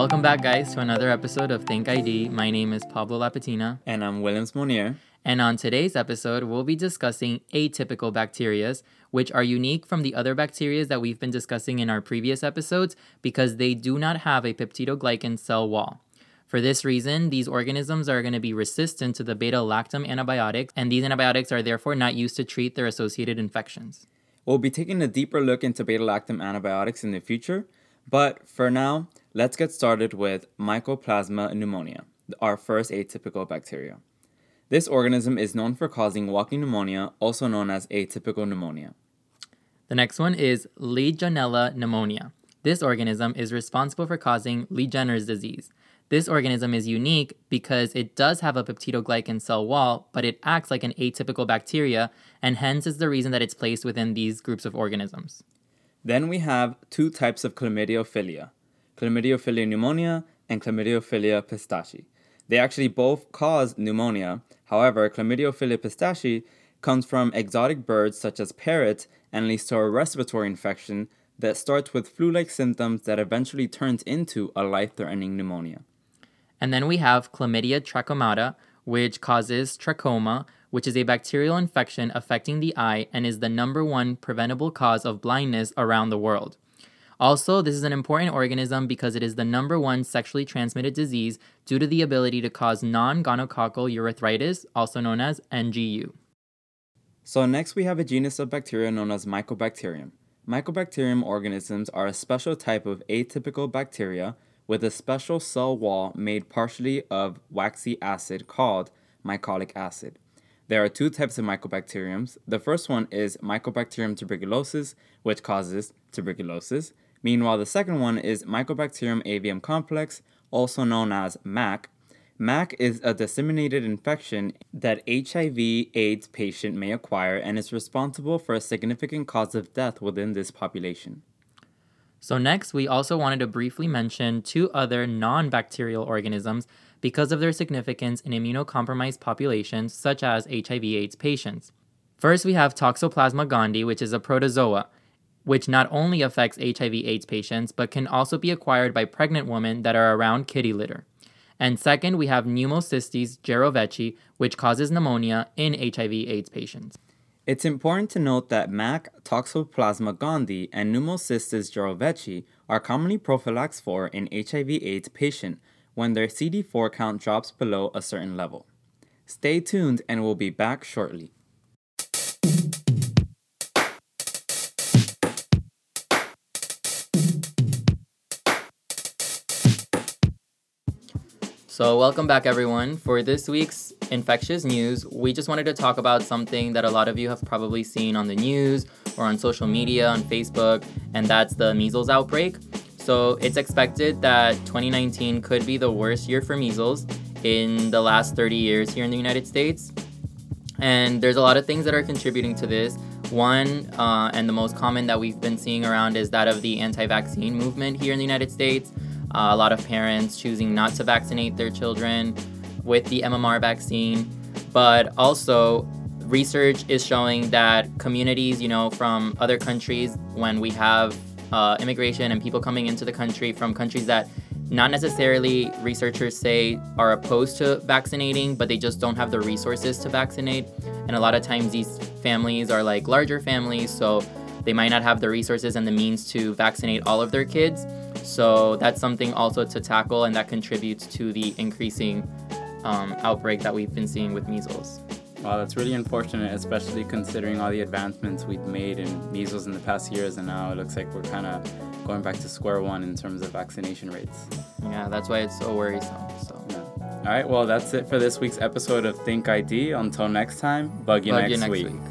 Welcome back, guys, to another episode of Think ID. My name is Pablo Lapatina. And I'm Williams Monier. And on today's episode, we'll be discussing atypical bacterias, which are unique from the other bacteria that we've been discussing in our previous episodes because they do not have a peptidoglycan cell wall. For this reason, these organisms are going to be resistant to the beta lactam antibiotics, and these antibiotics are therefore not used to treat their associated infections. We'll be taking a deeper look into beta lactam antibiotics in the future, but for now, let's get started with Mycoplasma pneumonia, our first atypical bacteria. This organism is known for causing walking pneumonia, also known as atypical pneumonia. The next one is Legionella pneumonia. This organism is responsible for causing Legionnaire's disease. This organism is unique because it does have a peptidoglycan cell wall, but it acts like an atypical bacteria, and hence is the reason that it's placed within these groups of organisms. Then we have two types of chlamydophila chlamydophila pneumonia and chlamydophila psittaci. They actually both cause pneumonia. However, chlamydophila psittaci comes from exotic birds such as parrots and leads to a respiratory infection that starts with flu like symptoms that eventually turns into a life threatening pneumonia. And then we have Chlamydia trachomatis, which causes trachoma, which is a bacterial infection affecting the eye and is the number one preventable cause of blindness around the world. Also, this is an important organism because it is the number one sexually transmitted disease due to the ability to cause non gonococcal urethritis, also known as NGU. So, next we have a genus of bacteria known as Mycobacterium. Mycobacterium organisms are a special type of atypical bacteria with a special cell wall made partially of waxy acid called mycolic acid. There are two types of mycobacteriums. The first one is Mycobacterium tuberculosis, which causes tuberculosis. Meanwhile, the second one is Mycobacterium avium complex, also known as MAC. MAC is a disseminated infection that HIV/AIDS patient may acquire and is responsible for a significant cause of death within this population. So, next, we also wanted to briefly mention two other non bacterial organisms because of their significance in immunocompromised populations, such as HIV/AIDS patients. First, we have Toxoplasma gondii, which is a protozoa, which not only affects HIV/AIDS patients, but can also be acquired by pregnant women that are around kitty litter. And second, we have Pneumocystis jirovecii, which causes pneumonia in HIV/AIDS patients. It's important to note that MAC, Toxoplasma gondii, and Pneumocystis jirovecii are commonly prophylaxed for in HIV/AIDS patients when their CD4 count drops below a certain level. Stay tuned and we'll be back shortly. So, welcome back, everyone. For this week's infectious news, we just wanted to talk about something that a lot of you have probably seen on the news or on social media, on Facebook, and that's the measles outbreak. So, it's expected that 2019 could be the worst year for measles in the last 30 years here in the United States. And there's a lot of things that are contributing to this. One, uh, and the most common that we've been seeing around, is that of the anti vaccine movement here in the United States. Uh, a lot of parents choosing not to vaccinate their children with the MMR vaccine, but also research is showing that communities, you know, from other countries, when we have uh, immigration and people coming into the country from countries that not necessarily researchers say are opposed to vaccinating, but they just don't have the resources to vaccinate. And a lot of times these families are like larger families, so they might not have the resources and the means to vaccinate all of their kids. So that's something also to tackle, and that contributes to the increasing um, outbreak that we've been seeing with measles. Wow, that's really unfortunate, especially considering all the advancements we've made in measles in the past years, and now it looks like we're kind of going back to square one in terms of vaccination rates. Yeah, that's why it's so worrisome. So. Yeah. All right, well, that's it for this week's episode of Think ID. Until next time, bug you, Bug next, you next week. week.